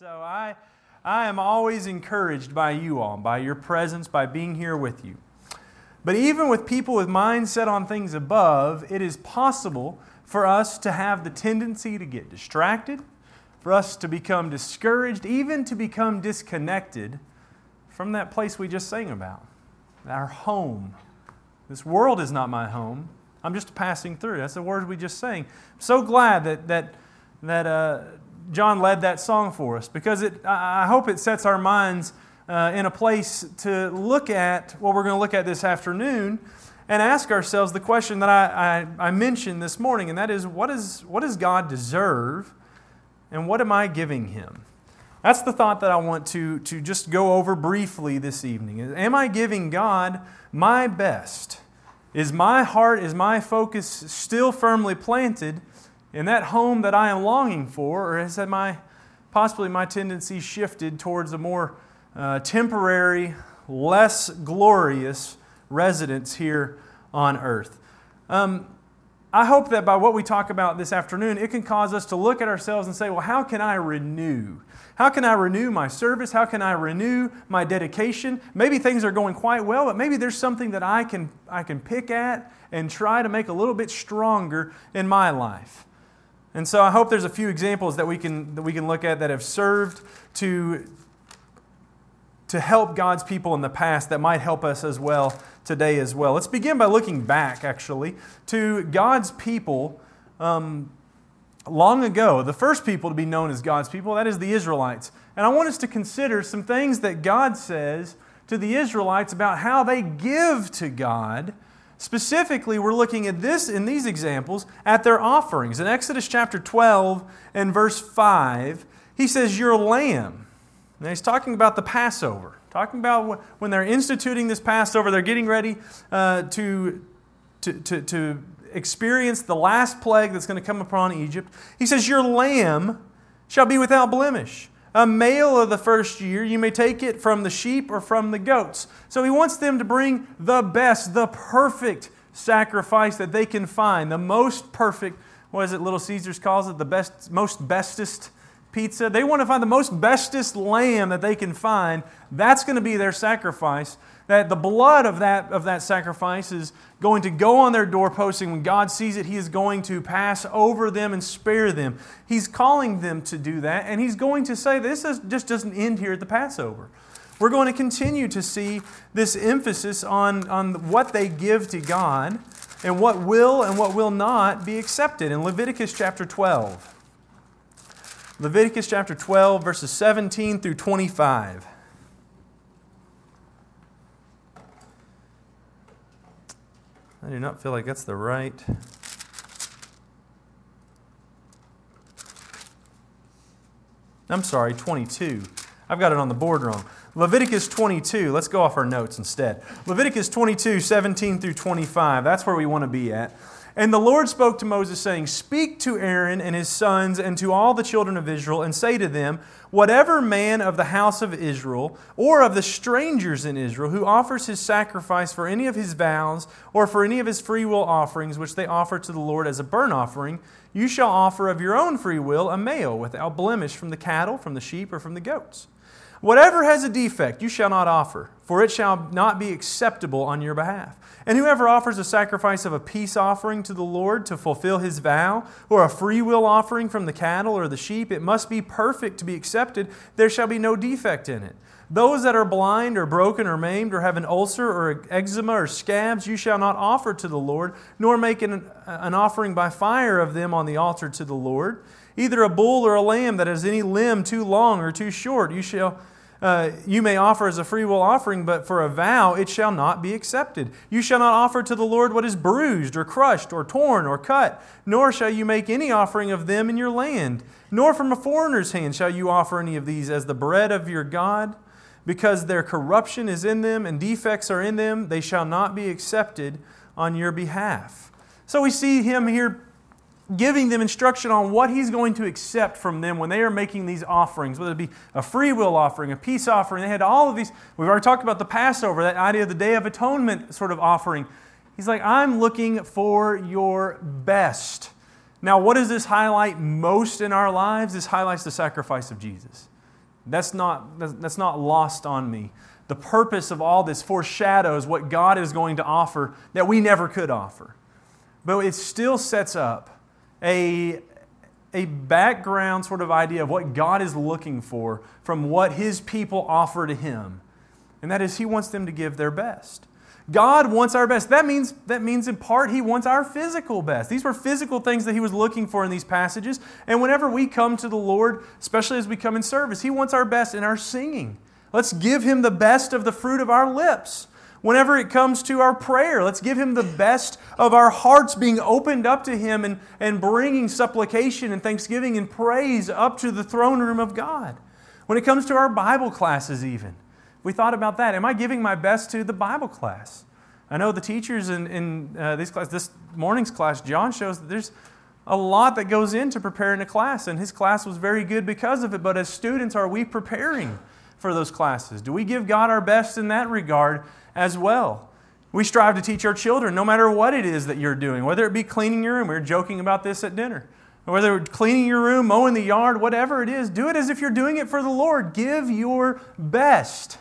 So I, I am always encouraged by you all, by your presence, by being here with you. But even with people with minds set on things above, it is possible for us to have the tendency to get distracted, for us to become discouraged, even to become disconnected from that place we just sang about, our home. This world is not my home. I'm just passing through. That's the word we just sang. I'm so glad that, that, that uh, John led that song for us because it, I hope it sets our minds uh, in a place to look at what we're going to look at this afternoon and ask ourselves the question that I, I, I mentioned this morning, and that is what, is what does God deserve and what am I giving him? That's the thought that I want to, to just go over briefly this evening. Am I giving God my best? Is my heart, is my focus still firmly planted in that home that I am longing for, or has my possibly my tendency shifted towards a more uh, temporary, less glorious residence here on earth? Um, I hope that by what we talk about this afternoon, it can cause us to look at ourselves and say, well, how can I renew? How can I renew my service? How can I renew my dedication? Maybe things are going quite well, but maybe there's something that I can, I can pick at and try to make a little bit stronger in my life. And so I hope there's a few examples that we can, that we can look at that have served to, to help God's people in the past that might help us as well today as well. Let's begin by looking back, actually, to God's people um, long ago. The first people to be known as God's people, that is the Israelites. And I want us to consider some things that God says to the Israelites about how they give to God Specifically, we're looking at this in these examples at their offerings. In Exodus chapter 12 and verse 5, he says, Your lamb. Now he's talking about the Passover, talking about when they're instituting this Passover, they're getting ready uh, to, to, to, to experience the last plague that's going to come upon Egypt. He says, Your lamb shall be without blemish. A male of the first year, you may take it from the sheep or from the goats. So he wants them to bring the best, the perfect sacrifice that they can find, the most perfect, what is it, Little Caesars calls it, the best, most bestest pizza. They want to find the most bestest lamb that they can find. That's going to be their sacrifice that the blood of that, of that sacrifice is going to go on their doorposts, and when God sees it, He is going to pass over them and spare them. He's calling them to do that, and He's going to say this is, just doesn't end here at the Passover. We're going to continue to see this emphasis on, on what they give to God and what will and what will not be accepted in Leviticus chapter 12. Leviticus chapter 12, verses 17 through 25. I do not feel like that's the right. I'm sorry, 22. I've got it on the board wrong. Leviticus 22. Let's go off our notes instead. Leviticus 22, 17 through 25. That's where we want to be at. And the Lord spoke to Moses, saying, Speak to Aaron and his sons and to all the children of Israel, and say to them, Whatever man of the house of Israel, or of the strangers in Israel, who offers his sacrifice for any of his vows, or for any of his freewill offerings, which they offer to the Lord as a burnt offering, you shall offer of your own free will a male without blemish from the cattle, from the sheep, or from the goats. Whatever has a defect, you shall not offer, for it shall not be acceptable on your behalf. And whoever offers a sacrifice of a peace offering to the Lord to fulfill his vow, or a freewill offering from the cattle or the sheep, it must be perfect to be accepted. There shall be no defect in it. Those that are blind or broken or maimed or have an ulcer or eczema or scabs, you shall not offer to the Lord, nor make an, an offering by fire of them on the altar to the Lord. Either a bull or a lamb that has any limb too long or too short, you shall uh, you may offer as a freewill offering, but for a vow it shall not be accepted. You shall not offer to the Lord what is bruised or crushed or torn or cut, nor shall you make any offering of them in your land. Nor from a foreigner's hand shall you offer any of these as the bread of your God, because their corruption is in them and defects are in them, they shall not be accepted on your behalf. So we see him here giving them instruction on what he's going to accept from them when they are making these offerings, whether it be a free will offering, a peace offering. They had all of these. We've already talked about the Passover, that idea of the Day of Atonement sort of offering. He's like, I'm looking for your best. Now, what does this highlight most in our lives? This highlights the sacrifice of Jesus. That's not, that's not lost on me. The purpose of all this foreshadows what God is going to offer that we never could offer. But it still sets up a, a background sort of idea of what God is looking for from what His people offer to Him. And that is, He wants them to give their best. God wants our best. That means, that means, in part, He wants our physical best. These were physical things that He was looking for in these passages. And whenever we come to the Lord, especially as we come in service, He wants our best in our singing. Let's give Him the best of the fruit of our lips. Whenever it comes to our prayer, let's give Him the best of our hearts being opened up to Him and, and bringing supplication and thanksgiving and praise up to the throne room of God. When it comes to our Bible classes, even, we thought about that. Am I giving my best to the Bible class? I know the teachers in, in uh, these class, this morning's class, John shows that there's a lot that goes into preparing a class, and his class was very good because of it. But as students, are we preparing for those classes? Do we give God our best in that regard as well? We strive to teach our children, no matter what it is that you're doing, whether it be cleaning your room, we were joking about this at dinner, whether cleaning your room, mowing the yard, whatever it is, do it as if you're doing it for the Lord. Give your best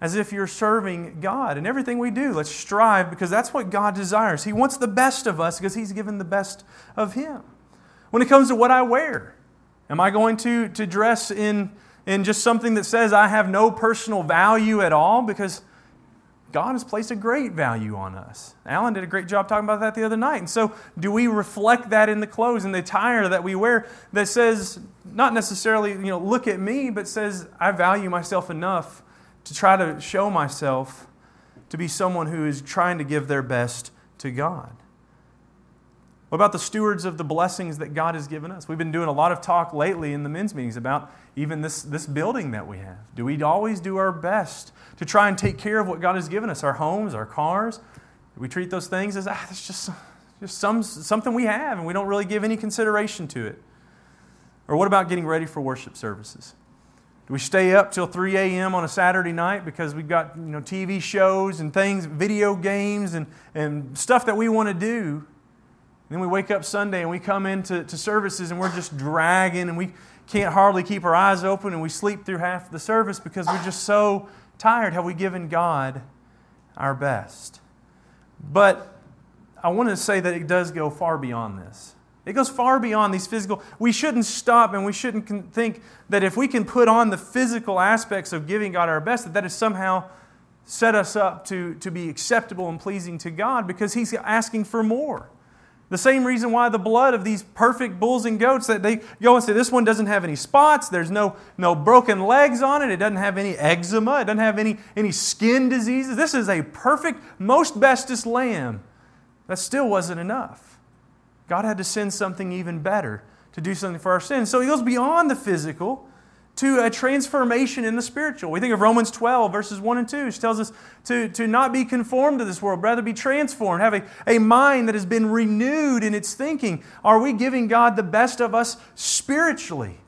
as if you're serving God. And everything we do, let's strive because that's what God desires. He wants the best of us because He's given the best of Him. When it comes to what I wear, am I going to, to dress in, in just something that says I have no personal value at all? Because God has placed a great value on us. Alan did a great job talking about that the other night. And so, do we reflect that in the clothes and the attire that we wear that says, not necessarily, you know, look at me, but says, I value myself enough to try to show myself to be someone who is trying to give their best to God. What about the stewards of the blessings that God has given us? We've been doing a lot of talk lately in the men's meetings about even this, this building that we have. Do we always do our best to try and take care of what God has given us? Our homes, our cars? Do we treat those things as, ah, it's just, just some, something we have and we don't really give any consideration to it? Or what about getting ready for worship services? Do we stay up till 3 a.m. on a Saturday night because we've got you know, TV shows and things, video games and, and stuff that we want to do? And then we wake up Sunday and we come into to services and we're just dragging and we can't hardly keep our eyes open and we sleep through half the service because we're just so tired. Have we given God our best? But I want to say that it does go far beyond this. It goes far beyond these physical. We shouldn't stop and we shouldn't think that if we can put on the physical aspects of giving God our best, that that has somehow set us up to, to be acceptable and pleasing to God because He's asking for more. The same reason why the blood of these perfect bulls and goats that they go and say, this one doesn't have any spots, there's no, no broken legs on it, it doesn't have any eczema, it doesn't have any, any skin diseases. This is a perfect, most bestest lamb. That still wasn't enough. God had to send something even better to do something for our sins. So he goes beyond the physical to a transformation in the spiritual. We think of Romans 12, verses 1 and 2, which tells us to, to not be conformed to this world, rather be transformed, have a, a mind that has been renewed in its thinking. Are we giving God the best of us spiritually?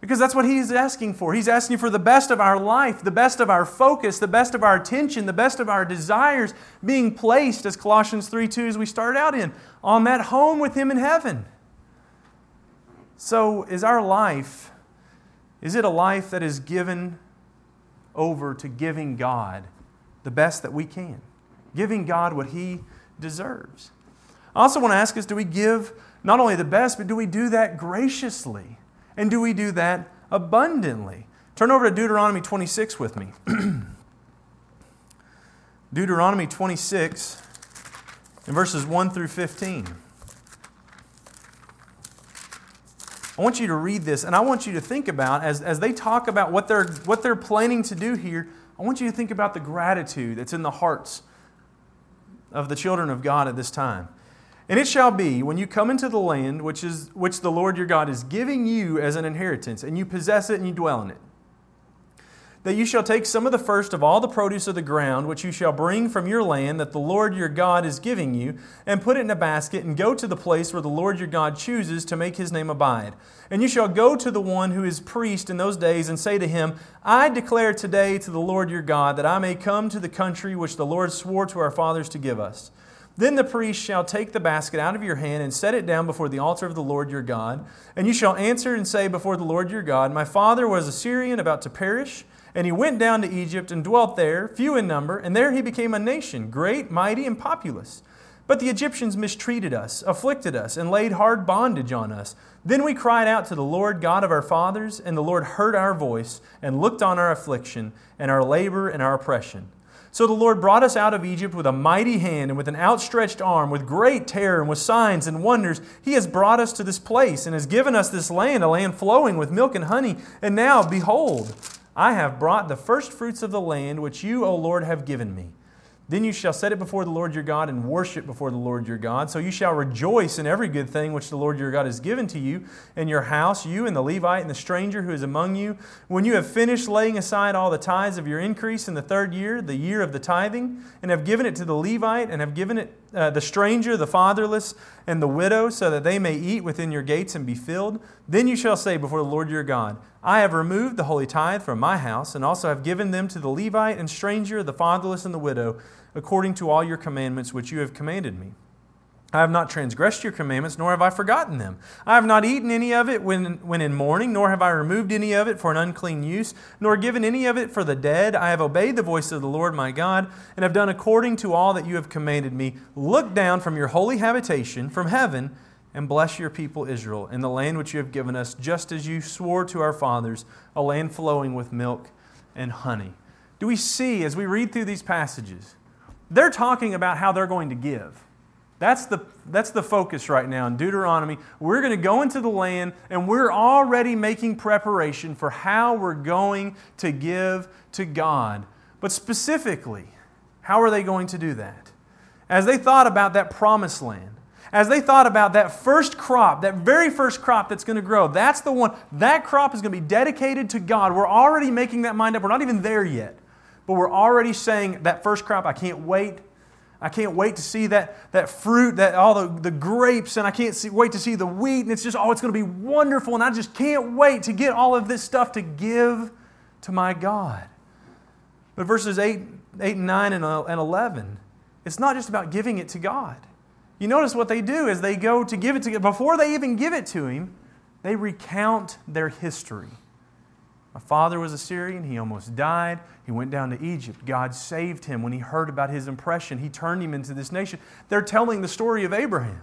Because that's what He's asking for. He's asking for the best of our life, the best of our focus, the best of our attention, the best of our desires being placed, as Colossians 3 2, as we start out in, on that home with Him in heaven. So, is our life, is it a life that is given over to giving God the best that we can? Giving God what He deserves. I also want to ask us do we give not only the best, but do we do that graciously? And do we do that abundantly? Turn over to Deuteronomy 26 with me. Deuteronomy 26 in verses 1 through 15. I want you to read this and I want you to think about, as, as they talk about what they're, what they're planning to do here, I want you to think about the gratitude that's in the hearts of the children of God at this time. And it shall be when you come into the land which, is, which the Lord your God is giving you as an inheritance, and you possess it and you dwell in it, that you shall take some of the first of all the produce of the ground, which you shall bring from your land that the Lord your God is giving you, and put it in a basket, and go to the place where the Lord your God chooses to make his name abide. And you shall go to the one who is priest in those days, and say to him, I declare today to the Lord your God that I may come to the country which the Lord swore to our fathers to give us. Then the priest shall take the basket out of your hand and set it down before the altar of the Lord your God. And you shall answer and say before the Lord your God, My father was a Syrian about to perish, and he went down to Egypt and dwelt there, few in number, and there he became a nation, great, mighty, and populous. But the Egyptians mistreated us, afflicted us, and laid hard bondage on us. Then we cried out to the Lord God of our fathers, and the Lord heard our voice, and looked on our affliction, and our labor, and our oppression. So the Lord brought us out of Egypt with a mighty hand and with an outstretched arm, with great terror and with signs and wonders. He has brought us to this place and has given us this land, a land flowing with milk and honey. And now, behold, I have brought the first fruits of the land which you, O Lord, have given me. Then you shall set it before the Lord your God and worship before the Lord your God. So you shall rejoice in every good thing which the Lord your God has given to you in your house, you and the Levite and the stranger who is among you. When you have finished laying aside all the tithes of your increase in the third year, the year of the tithing, and have given it to the Levite and have given it uh, the stranger, the fatherless, and the widow, so that they may eat within your gates and be filled, then you shall say before the Lord your God, I have removed the holy tithe from my house, and also have given them to the Levite and stranger, the fatherless, and the widow according to all your commandments which you have commanded me. I have not transgressed your commandments, nor have I forgotten them. I have not eaten any of it when, when in mourning, nor have I removed any of it for an unclean use, nor given any of it for the dead. I have obeyed the voice of the Lord my God, and have done according to all that you have commanded me. Look down from your holy habitation, from heaven, and bless your people Israel, in the land which you have given us, just as you swore to our fathers, a land flowing with milk and honey. Do we see, as we read through these passages, they're talking about how they're going to give. That's the, that's the focus right now in Deuteronomy. We're going to go into the land and we're already making preparation for how we're going to give to God. But specifically, how are they going to do that? As they thought about that promised land, as they thought about that first crop, that very first crop that's going to grow, that's the one, that crop is going to be dedicated to God. We're already making that mind up. We're not even there yet. But we're already saying that first crop, I can't wait. I can't wait to see that, that fruit, that all the, the grapes, and I can't see, wait to see the wheat, and it's just, oh, it's going to be wonderful, and I just can't wait to get all of this stuff to give to my God. But verses 8, 8 and 9 uh, and 11, it's not just about giving it to God. You notice what they do is they go to give it to before they even give it to him, they recount their history. My father was a Syrian. He almost died. He went down to Egypt. God saved him when he heard about his impression. He turned him into this nation. They're telling the story of Abraham,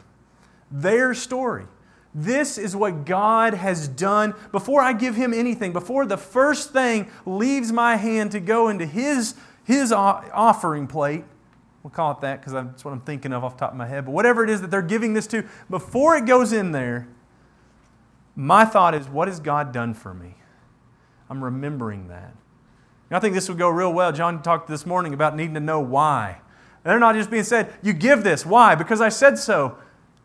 their story. This is what God has done. Before I give him anything, before the first thing leaves my hand to go into his, his offering plate, we'll call it that because that's what I'm thinking of off the top of my head, but whatever it is that they're giving this to, before it goes in there, my thought is, what has God done for me? I'm remembering that. And I think this would go real well. John talked this morning about needing to know why. they're not just being said, you give this. Why? Because I said so.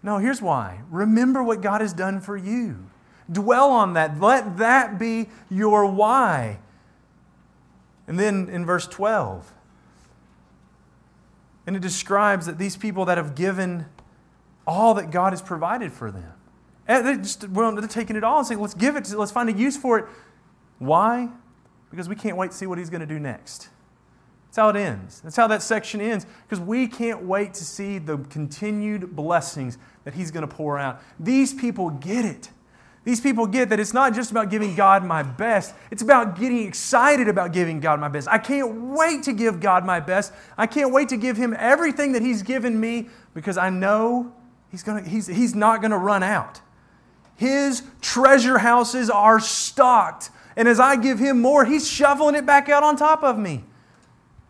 No, here's why. Remember what God has done for you. Dwell on that. Let that be your why. And then in verse 12, and it describes that these people that have given all that God has provided for them, eh, they're, just, well, they're taking it all and saying, let's give it, to, let's find a use for it. Why? Because we can't wait to see what he's going to do next. That's how it ends. That's how that section ends, because we can't wait to see the continued blessings that he's going to pour out. These people get it. These people get that it's not just about giving God my best, it's about getting excited about giving God my best. I can't wait to give God my best. I can't wait to give him everything that he's given me because I know he's, gonna, he's, he's not going to run out. His treasure houses are stocked and as I give him more, he's shoveling it back out on top of me.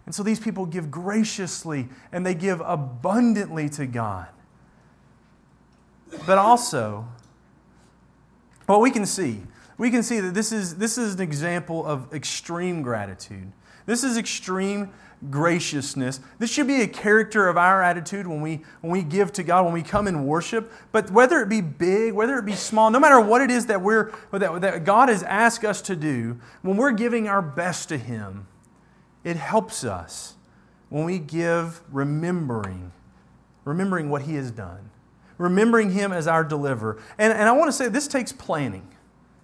And so these people give graciously and they give abundantly to God. But also, what we can see, we can see that this is, this is an example of extreme gratitude. This is extreme graciousness. This should be a character of our attitude when we, when we give to God, when we come in worship. But whether it be big, whether it be small, no matter what it is that, we're, that, that God has asked us to do, when we're giving our best to Him, it helps us when we give remembering, remembering what He has done, remembering Him as our deliverer. And, and I want to say this takes planning.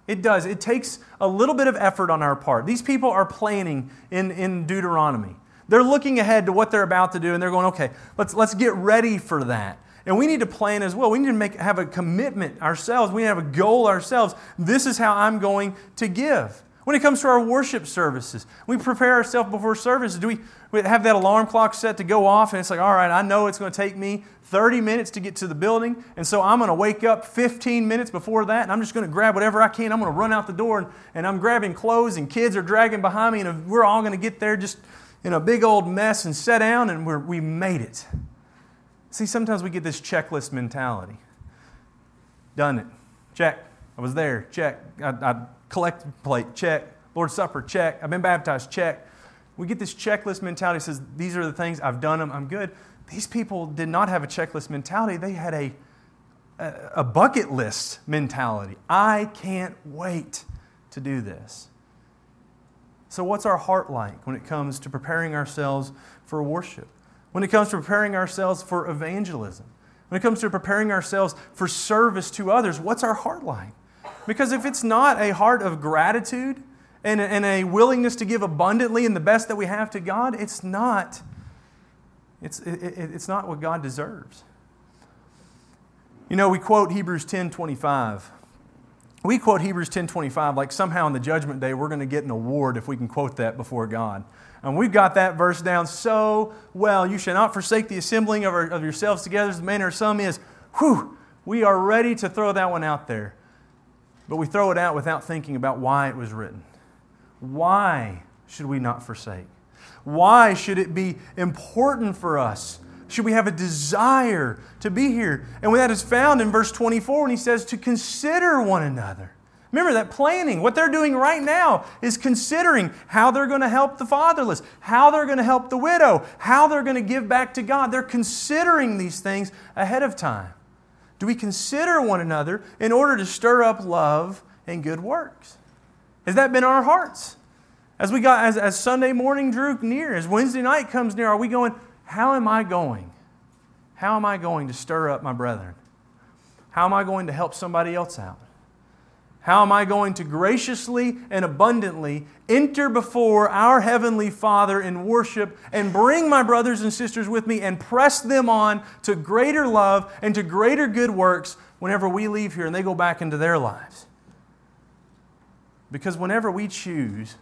It does. It takes a little bit of effort on our part. These people are planning in, in Deuteronomy. They're looking ahead to what they're about to do and they're going, okay, let's, let's get ready for that. And we need to plan as well. We need to make, have a commitment ourselves. We need to have a goal ourselves. This is how I'm going to give. When it comes to our worship services, we prepare ourselves before services. Do we, have that alarm clock set to go off? And it's like, all right, I know it's going to take me 30 minutes to get to the building. And so I'm going to wake up 15 minutes before that and I'm just going to grab whatever I can. I'm going to run out the door and, and I'm grabbing clothes and kids are dragging behind me and we're all going to get there just in a big old mess and sit down and we're, we made it. See, sometimes we get this checklist mentality. Done it. Check. I was there. Check. I, I collected plate. Check. Lord's Supper. Check. I've been baptized. Check. We get this checklist mentality. says, These are the things. I've done them. I'm good. These people did not have a checklist mentality. They had a, a bucket list mentality. I can't wait to do this. So, what's our heart like when it comes to preparing ourselves for worship? When it comes to preparing ourselves for evangelism? When it comes to preparing ourselves for service to others, what's our heart like? Because if it's not a heart of gratitude and, and a willingness to give abundantly and the best that we have to God, it's not, it's, it, it's not what God deserves. You know, we quote Hebrews 10 25. We quote Hebrews 10 25 like somehow on the judgment day we're going to get an award if we can quote that before God. And we've got that verse down so well. You shall not forsake the assembling of, our, of yourselves together as the manner of some is. Whew, we are ready to throw that one out there. But we throw it out without thinking about why it was written. Why should we not forsake? Why should it be important for us? Should we have a desire to be here? And that is found in verse 24 when he says to consider one another. Remember that planning, what they're doing right now is considering how they're going to help the fatherless, how they're going to help the widow, how they're going to give back to God. They're considering these things ahead of time. Do we consider one another in order to stir up love and good works? Has that been our hearts? As we got as, as Sunday morning drew near, as Wednesday night comes near, are we going, how am I going? How am I going to stir up my brethren? How am I going to help somebody else out? How am I going to graciously and abundantly enter before our Heavenly Father in worship and bring my brothers and sisters with me and press them on to greater love and to greater good works whenever we leave here and they go back into their lives? Because whenever we choose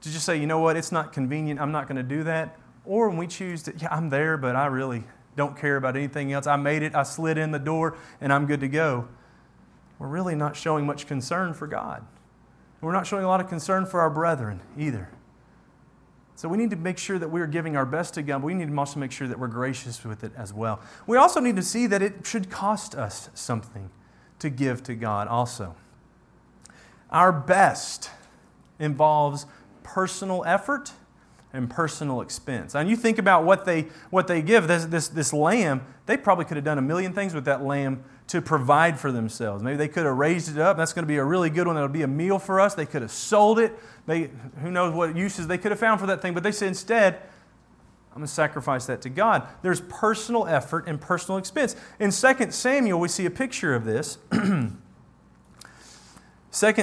to just say, you know what, it's not convenient, I'm not going to do that, or when we choose to, yeah, I'm there, but I really don't care about anything else, I made it, I slid in the door, and I'm good to go we're really not showing much concern for God. We're not showing a lot of concern for our brethren either. So we need to make sure that we're giving our best to God, but we need to also make sure that we're gracious with it as well. We also need to see that it should cost us something to give to God also. Our best involves personal effort and personal expense. And you think about what they, what they give, this, this, this lamb, they probably could have done a million things with that lamb to provide for themselves. Maybe they could have raised it up. That's going to be a really good one. That'll be a meal for us. They could have sold it. They, who knows what uses they could have found for that thing. But they said instead, I'm going to sacrifice that to God. There's personal effort and personal expense. In 2 Samuel, we see a picture of this. 2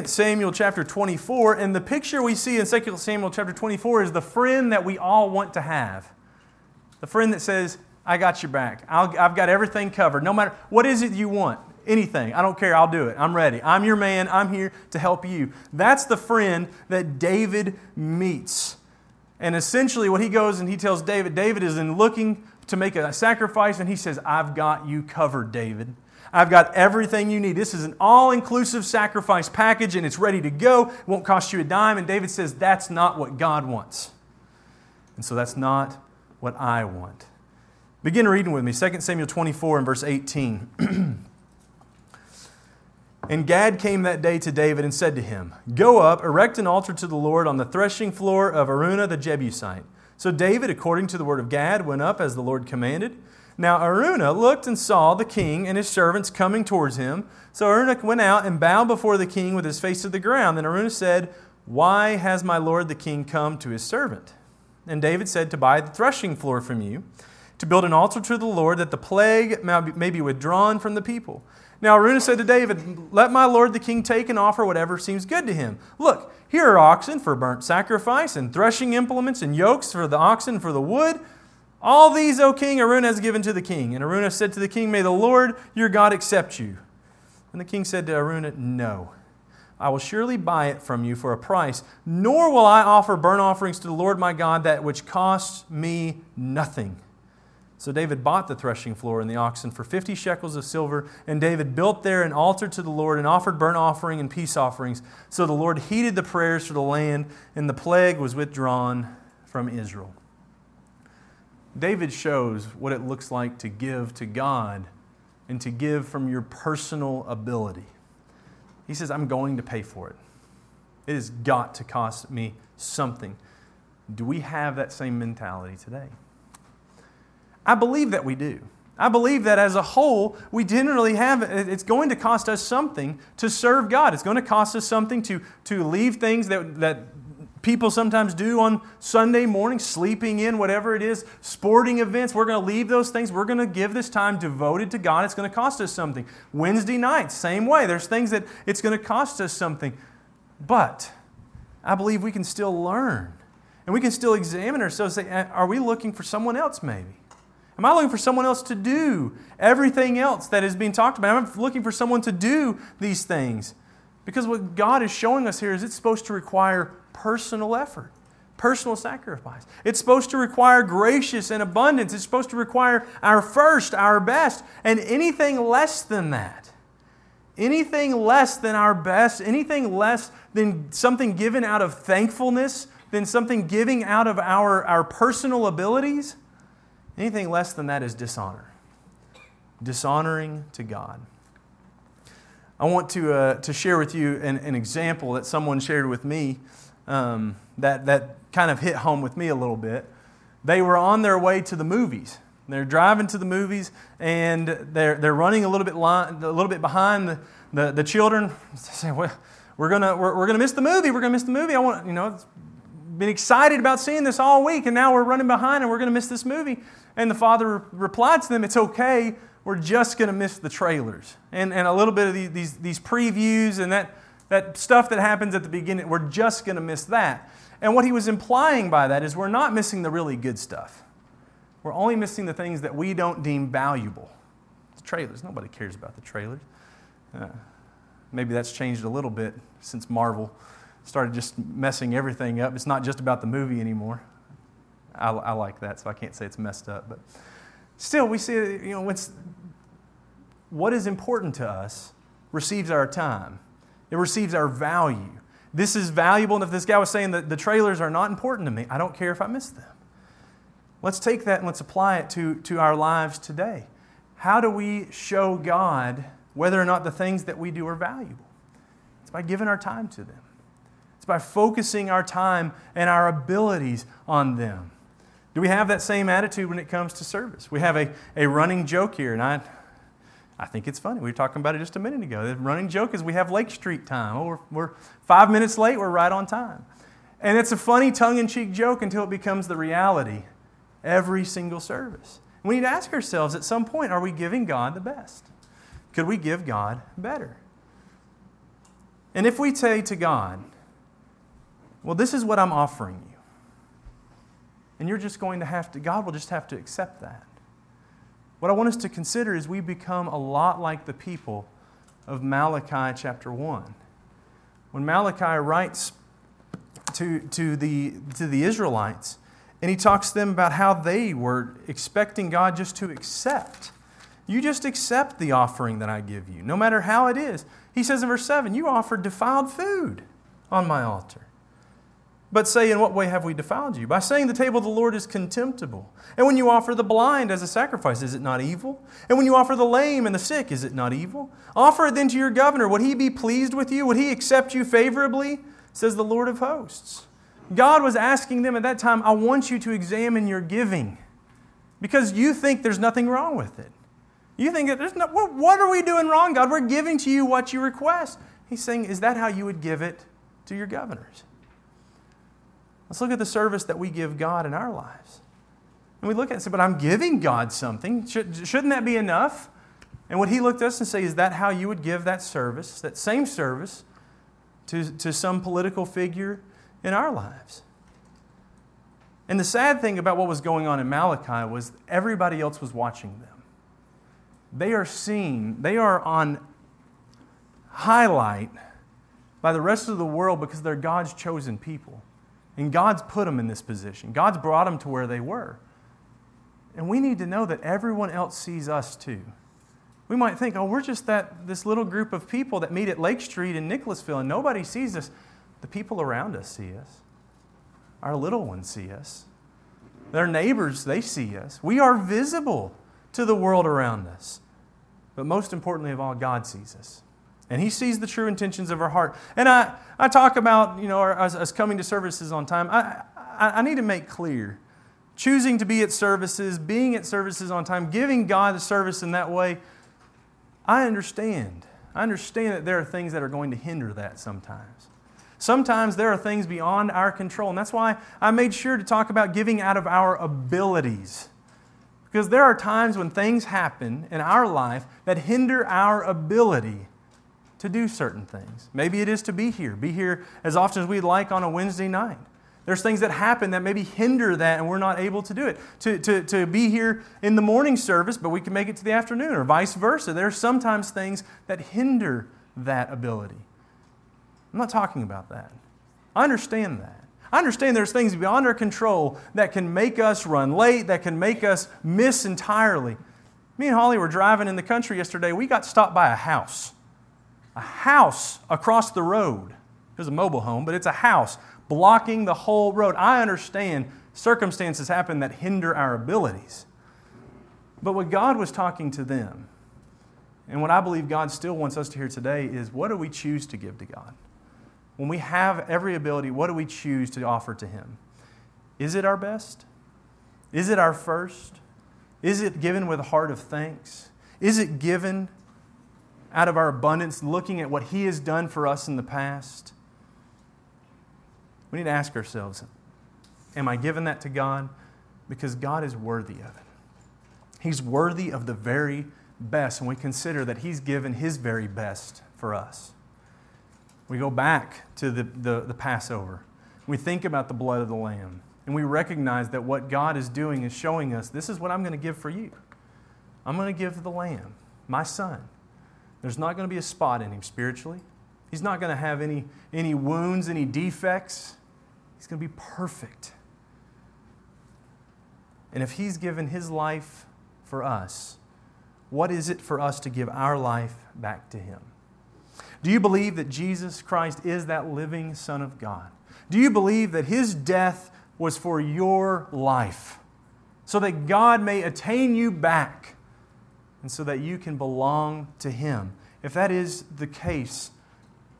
Samuel chapter 24, and the picture we see in 2 Samuel chapter 24 is the friend that we all want to have. The friend that says, I got your back. i have got everything covered. No matter what is it you want, anything, I don't care. I'll do it. I'm ready. I'm your man. I'm here to help you. That's the friend that David meets. And essentially, what he goes and he tells David, David is in looking to make a sacrifice, and he says, I've got you covered, David. I've got everything you need. This is an all inclusive sacrifice package, and it's ready to go. It won't cost you a dime. And David says, That's not what God wants. And so that's not what I want. Begin reading with me 2 Samuel 24 and verse 18. and Gad came that day to David and said to him, Go up, erect an altar to the Lord on the threshing floor of Araunah the Jebusite. So David, according to the word of Gad, went up as the Lord commanded. Now Araunah looked and saw the king and his servants coming towards him. So Araunah went out and bowed before the king with his face to the ground. Then Araunah said, Why has my lord the king come to his servant? And David said, To buy the threshing floor from you to build an altar to the Lord that the plague may be withdrawn from the people. Now Araunah said to David, Let my lord the king take and offer whatever seems good to him. Look, here are oxen for burnt sacrifice, and threshing implements, and yokes for the oxen for the wood. All these, O king, Araunah has given to the king. And Araunah said to the king, May the Lord your God accept you. And the king said to Araunah, No. I will surely buy it from you for a price, nor will I offer burnt offerings to the Lord my God that which costs me nothing. So David bought the threshing floor and the oxen for 50 shekels of silver, and David built there an altar to the Lord and offered burnt offering and peace offerings. So the Lord heeded the prayers for the land, and the plague was withdrawn from Israel. David shows what it looks like to give to God and to give from your personal ability. He says, I'm going to pay for it. It has got to cost me something. Do we have that same mentality today? I believe that we do. I believe that as a whole, we generally have, it's going to cost us something to serve God. It's going to cost us something to, to leave things that, that people sometimes do on Sunday morning, sleeping in, whatever it is, sporting events. We're going to leave those things. We're going to give this time devoted to God. It's going to cost us something. Wednesday nights, same way. There's things that it's going to cost us something. But I believe we can still learn. And we can still examine ourselves say, are we looking for someone else maybe? Am I looking for someone else to do everything else that is being talked about? I'm looking for someone to do these things? Because what God is showing us here is it's supposed to require personal effort, personal sacrifice. It's supposed to require gracious and abundance. It's supposed to require our first, our best, and anything less than that. Anything less than our best, anything less than something given out of thankfulness, than something giving out of our, our personal abilities, Anything less than that is dishonor. Dishonoring to God. I want to, uh, to share with you an, an, example that someone shared with me um, that, that kind of hit home with me a little bit. They were on their way to the movies. They're driving to the movies and they're, they're running a little bit, line, a little bit behind the, the, the children. Say, well, we're going we're, we're gonna miss the movie. We're going to miss the movie. I want, you know, been excited about seeing this all week and now we're running behind and we're going to miss this movie. And the father replied to them, It's okay. We're just going to miss the trailers. And, and a little bit of these, these, these previews and that, that stuff that happens at the beginning, we're just going to miss that. And what he was implying by that is we're not missing the really good stuff. We're only missing the things that we don't deem valuable. The trailers, nobody cares about the trailers. Uh, maybe that's changed a little bit since Marvel started just messing everything up. It's not just about the movie anymore. I, I like that, so I can't say it's messed up. But still, we see, you know, what is important to us receives our time, it receives our value. This is valuable, and if this guy was saying that the trailers are not important to me, I don't care if I miss them. Let's take that and let's apply it to, to our lives today. How do we show God whether or not the things that we do are valuable? It's by giving our time to them. By focusing our time and our abilities on them. Do we have that same attitude when it comes to service? We have a, a running joke here, and I, I think it's funny. We were talking about it just a minute ago. The running joke is we have Lake Street time. Oh, we're, we're five minutes late, we're right on time. And it's a funny tongue in cheek joke until it becomes the reality every single service. We need to ask ourselves at some point are we giving God the best? Could we give God better? And if we say to God, well, this is what I'm offering you. And you're just going to have to, God will just have to accept that. What I want us to consider is we become a lot like the people of Malachi chapter 1. When Malachi writes to, to, the, to the Israelites, and he talks to them about how they were expecting God just to accept. You just accept the offering that I give you, no matter how it is. He says in verse 7 You offered defiled food on my altar. But say, In what way have we defiled you? By saying the table of the Lord is contemptible. And when you offer the blind as a sacrifice, is it not evil? And when you offer the lame and the sick, is it not evil? Offer it then to your governor. Would he be pleased with you? Would he accept you favorably? Says the Lord of hosts. God was asking them at that time, I want you to examine your giving because you think there's nothing wrong with it. You think that there's no, what are we doing wrong, God? We're giving to you what you request. He's saying, Is that how you would give it to your governors? Let's look at the service that we give God in our lives. And we look at it and say, but I'm giving God something. Should, shouldn't that be enough? And would he look at us and say, Is that how you would give that service, that same service, to, to some political figure in our lives? And the sad thing about what was going on in Malachi was everybody else was watching them. They are seen, they are on highlight by the rest of the world because they're God's chosen people. And God's put them in this position. God's brought them to where they were. And we need to know that everyone else sees us too. We might think, oh, we're just that this little group of people that meet at Lake Street in Nicholasville and nobody sees us. The people around us see us. Our little ones see us. Their neighbors, they see us. We are visible to the world around us. But most importantly of all, God sees us. And He sees the true intentions of our heart. And I, I talk about, you know, us, coming to services on time. I, I, I need to make clear choosing to be at services, being at services on time, giving God the service in that way, I understand. I understand that there are things that are going to hinder that sometimes. Sometimes there are things beyond our control. And that's why I made sure to talk about giving out of our abilities. Because there are times when things happen in our life that hinder our ability to do certain things. Maybe it is to be here, be here as often as we'd like on a Wednesday night. There's things that happen that maybe hinder that and we're not able to do it. To, to, to be here in the morning service, but we can make it to the afternoon, or vice versa. There are sometimes things that hinder that ability. I'm not talking about that. I understand that. I understand there's things beyond our control that can make us run late, that can make us miss entirely. Me and Holly were driving in the country yesterday. We got stopped by a house. A house across the road. It was a mobile home, but it's a house blocking the whole road. I understand circumstances happen that hinder our abilities. But what God was talking to them, and what I believe God still wants us to hear today, is what do we choose to give to God? when we have every ability, what do we choose to offer to Him? Is it our best? Is it our first? Is it given with a heart of thanks? Is it given out of our abundance, looking at what He has done for us in the past? We need to ask ourselves Am I giving that to God? Because God is worthy of it. He's worthy of the very best, and we consider that He's given His very best for us. We go back to the, the, the, Passover. We think about the blood of the Lamb. And we recognize that what God is doing is showing us this is what I'm going to give for you. I'm going to give the Lamb, my son. There's not going to be a spot in him spiritually. He's not going to have any, any wounds, any defects. He's going to be perfect. And if He's given His life for us, what is it for us to give our life back to Him? Do you believe that Jesus Christ is that living Son of God? Do you believe that His death was for your life so that God may attain you back and so that you can belong to Him? If that is the case,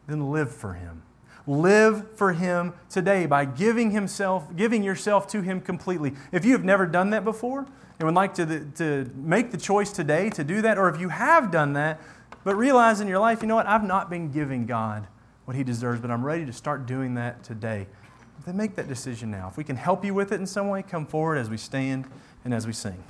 then live for Him. Live for Him today by giving Himself, giving yourself to Him completely. If you have never done that before and would like to, to make the choice today to do that, or if you have done that, but realize in your life, you know what? I've not been giving God what He deserves, but I'm ready to start doing that today. Then make that decision now. If we can help you with it in some way, come forward as we stand and as we sing.